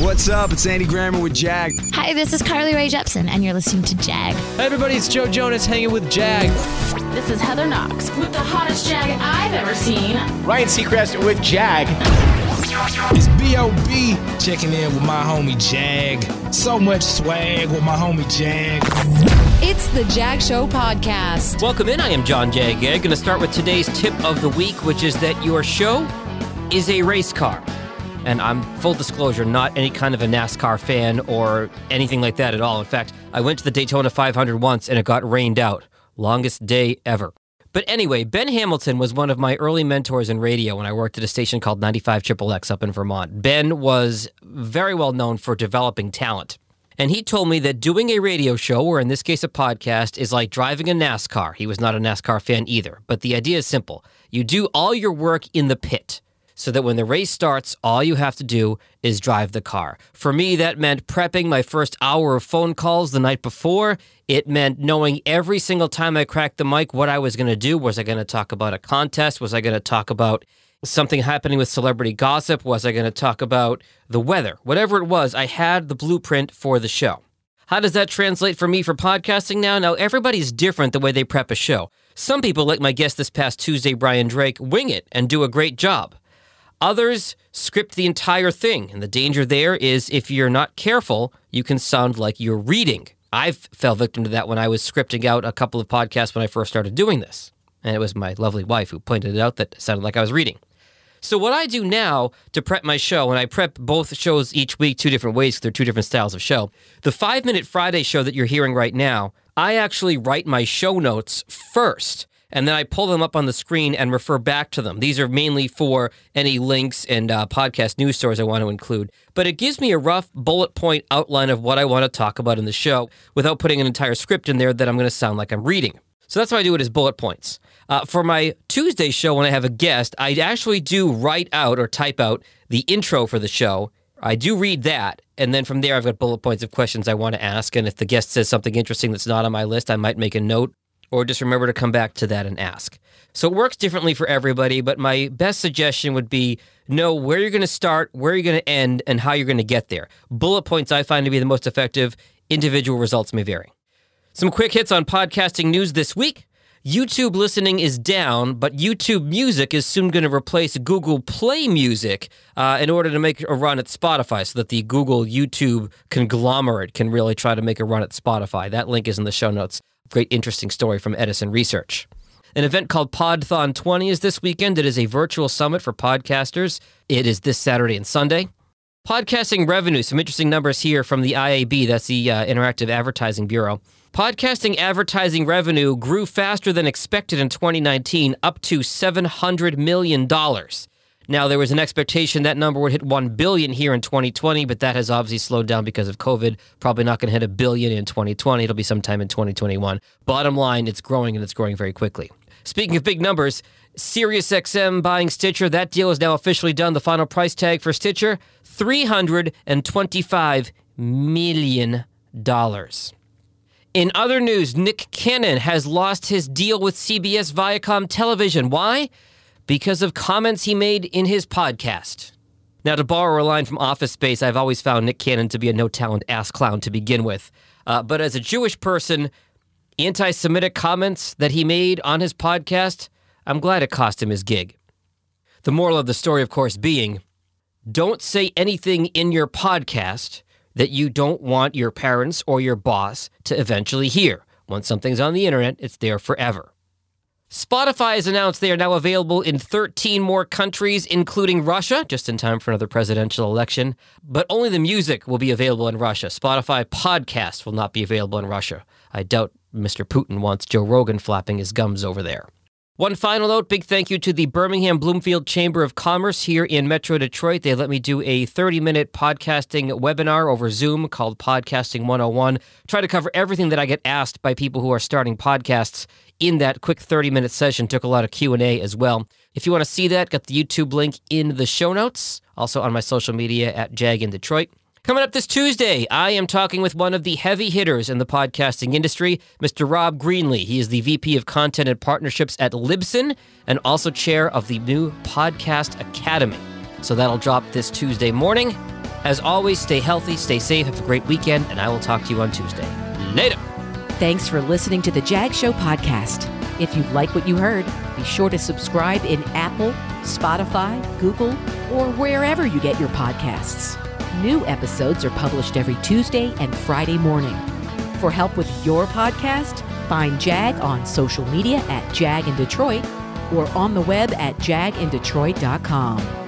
What's up? It's Andy Grammer with Jag. Hi, this is Carly Rae Jepsen, and you're listening to Jag. Hey everybody, it's Joe Jonas hanging with Jag. This is Heather Knox with the hottest Jag I've ever seen. Ryan Seacrest with Jag. It's B.O.B. checking in with my homie Jag. So much swag with my homie Jag. It's the Jag Show podcast. Welcome in. I am John Jag. I'm Going to start with today's tip of the week, which is that your show is a race car. And I'm full disclosure, not any kind of a NASCAR fan or anything like that at all. In fact, I went to the Daytona 500 once and it got rained out. Longest day ever. But anyway, Ben Hamilton was one of my early mentors in radio when I worked at a station called 95 Triple X up in Vermont. Ben was very well known for developing talent. And he told me that doing a radio show, or in this case a podcast, is like driving a NASCAR. He was not a NASCAR fan either. But the idea is simple you do all your work in the pit so that when the race starts, all you have to do is drive the car. For me, that meant prepping my first hour of phone calls the night before. It meant knowing every single time I cracked the mic what I was going to do. Was I going to talk about a contest? Was I going to talk about something happening with celebrity gossip? Was I going to talk about the weather? Whatever it was, I had the blueprint for the show. How does that translate for me for podcasting now? Now, everybody's different the way they prep a show. Some people, like my guest this past Tuesday, Brian Drake, wing it and do a great job. Others script the entire thing, and the danger there is if you're not careful, you can sound like you're reading. I've fell victim to that when I was scripting out a couple of podcasts when I first started doing this. And it was my lovely wife who pointed it out that it sounded like I was reading. So what I do now to prep my show, and I prep both shows each week two different ways because they're two different styles of show. The five minute Friday show that you're hearing right now, I actually write my show notes first and then I pull them up on the screen and refer back to them. These are mainly for any links and uh, podcast news stories I want to include. But it gives me a rough bullet point outline of what I want to talk about in the show without putting an entire script in there that I'm going to sound like I'm reading. So that's why I do it as bullet points. Uh, for my Tuesday show, when I have a guest, I actually do write out or type out the intro for the show. I do read that, and then from there, I've got bullet points of questions I want to ask. And if the guest says something interesting that's not on my list, I might make a note or just remember to come back to that and ask. So it works differently for everybody, but my best suggestion would be know where you're going to start, where you're going to end, and how you're going to get there. Bullet points I find to be the most effective. Individual results may vary. Some quick hits on podcasting news this week. YouTube listening is down, but YouTube Music is soon going to replace Google Play Music uh, in order to make a run at Spotify so that the Google YouTube conglomerate can really try to make a run at Spotify. That link is in the show notes. Great, interesting story from Edison Research. An event called Podthon 20 is this weekend. It is a virtual summit for podcasters. It is this Saturday and Sunday. Podcasting revenue, some interesting numbers here from the IAB, that's the uh, Interactive Advertising Bureau. Podcasting advertising revenue grew faster than expected in 2019, up to $700 million. Now there was an expectation that number would hit 1 billion here in 2020, but that has obviously slowed down because of COVID. Probably not going to hit a billion in 2020. It'll be sometime in 2021. Bottom line, it's growing and it's growing very quickly. Speaking of big numbers, SiriusXM buying Stitcher, that deal is now officially done. The final price tag for Stitcher, $325 million. In other news, Nick Cannon has lost his deal with CBS Viacom Television. Why? because of comments he made in his podcast. Now, to borrow a line from Office Space, I've always found Nick Cannon to be a no talent ass clown to begin with. Uh, but as a Jewish person, anti Semitic comments that he made on his podcast, I'm glad it cost him his gig. The moral of the story, of course, being don't say anything in your podcast that you don't want your parents or your boss to eventually hear. Once something's on the internet, it's there forever. Spotify has announced they are now available in 13 more countries, including Russia, just in time for another presidential election. But only the music will be available in Russia. Spotify podcasts will not be available in Russia. I doubt Mr. Putin wants Joe Rogan flapping his gums over there. One final note big thank you to the Birmingham Bloomfield Chamber of Commerce here in Metro Detroit. They let me do a 30 minute podcasting webinar over Zoom called Podcasting 101. Try to cover everything that I get asked by people who are starting podcasts in that quick 30 minute session. Took a lot of Q&A as well. If you want to see that, got the YouTube link in the show notes, also on my social media at Jag in Detroit. Coming up this Tuesday, I am talking with one of the heavy hitters in the podcasting industry, Mr. Rob Greenlee. He is the VP of Content and Partnerships at Libsyn and also chair of the new Podcast Academy. So that'll drop this Tuesday morning. As always, stay healthy, stay safe, have a great weekend, and I will talk to you on Tuesday. Later. Thanks for listening to the Jag Show podcast. If you like what you heard, be sure to subscribe in Apple, Spotify, Google, or wherever you get your podcasts. New episodes are published every Tuesday and Friday morning. For help with your podcast, find Jag on social media at Jag in Detroit or on the web at jagindetroit.com.